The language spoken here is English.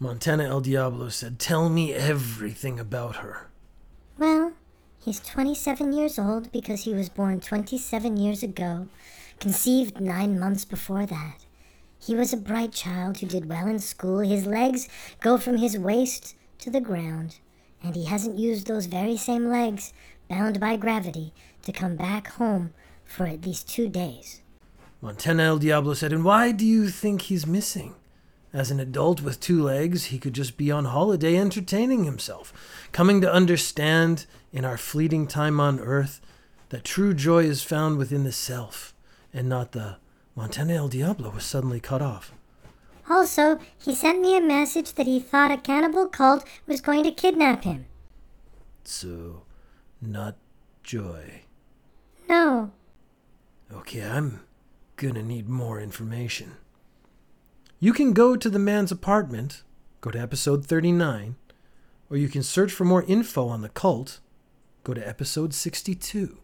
Montana El Diablo said, Tell me everything about her. Well, he's 27 years old because he was born 27 years ago, conceived nine months before that. He was a bright child who did well in school. His legs go from his waist to the ground, and he hasn't used those very same legs, bound by gravity, to come back home for at least two days. Montana El Diablo said, And why do you think he's missing? As an adult with two legs, he could just be on holiday entertaining himself, coming to understand in our fleeting time on earth that true joy is found within the self and not the Montana El Diablo was suddenly cut off. Also, he sent me a message that he thought a cannibal cult was going to kidnap him. So, not joy. No. Okay, I'm gonna need more information. You can go to the man's apartment, go to episode 39, or you can search for more info on the cult, go to episode 62.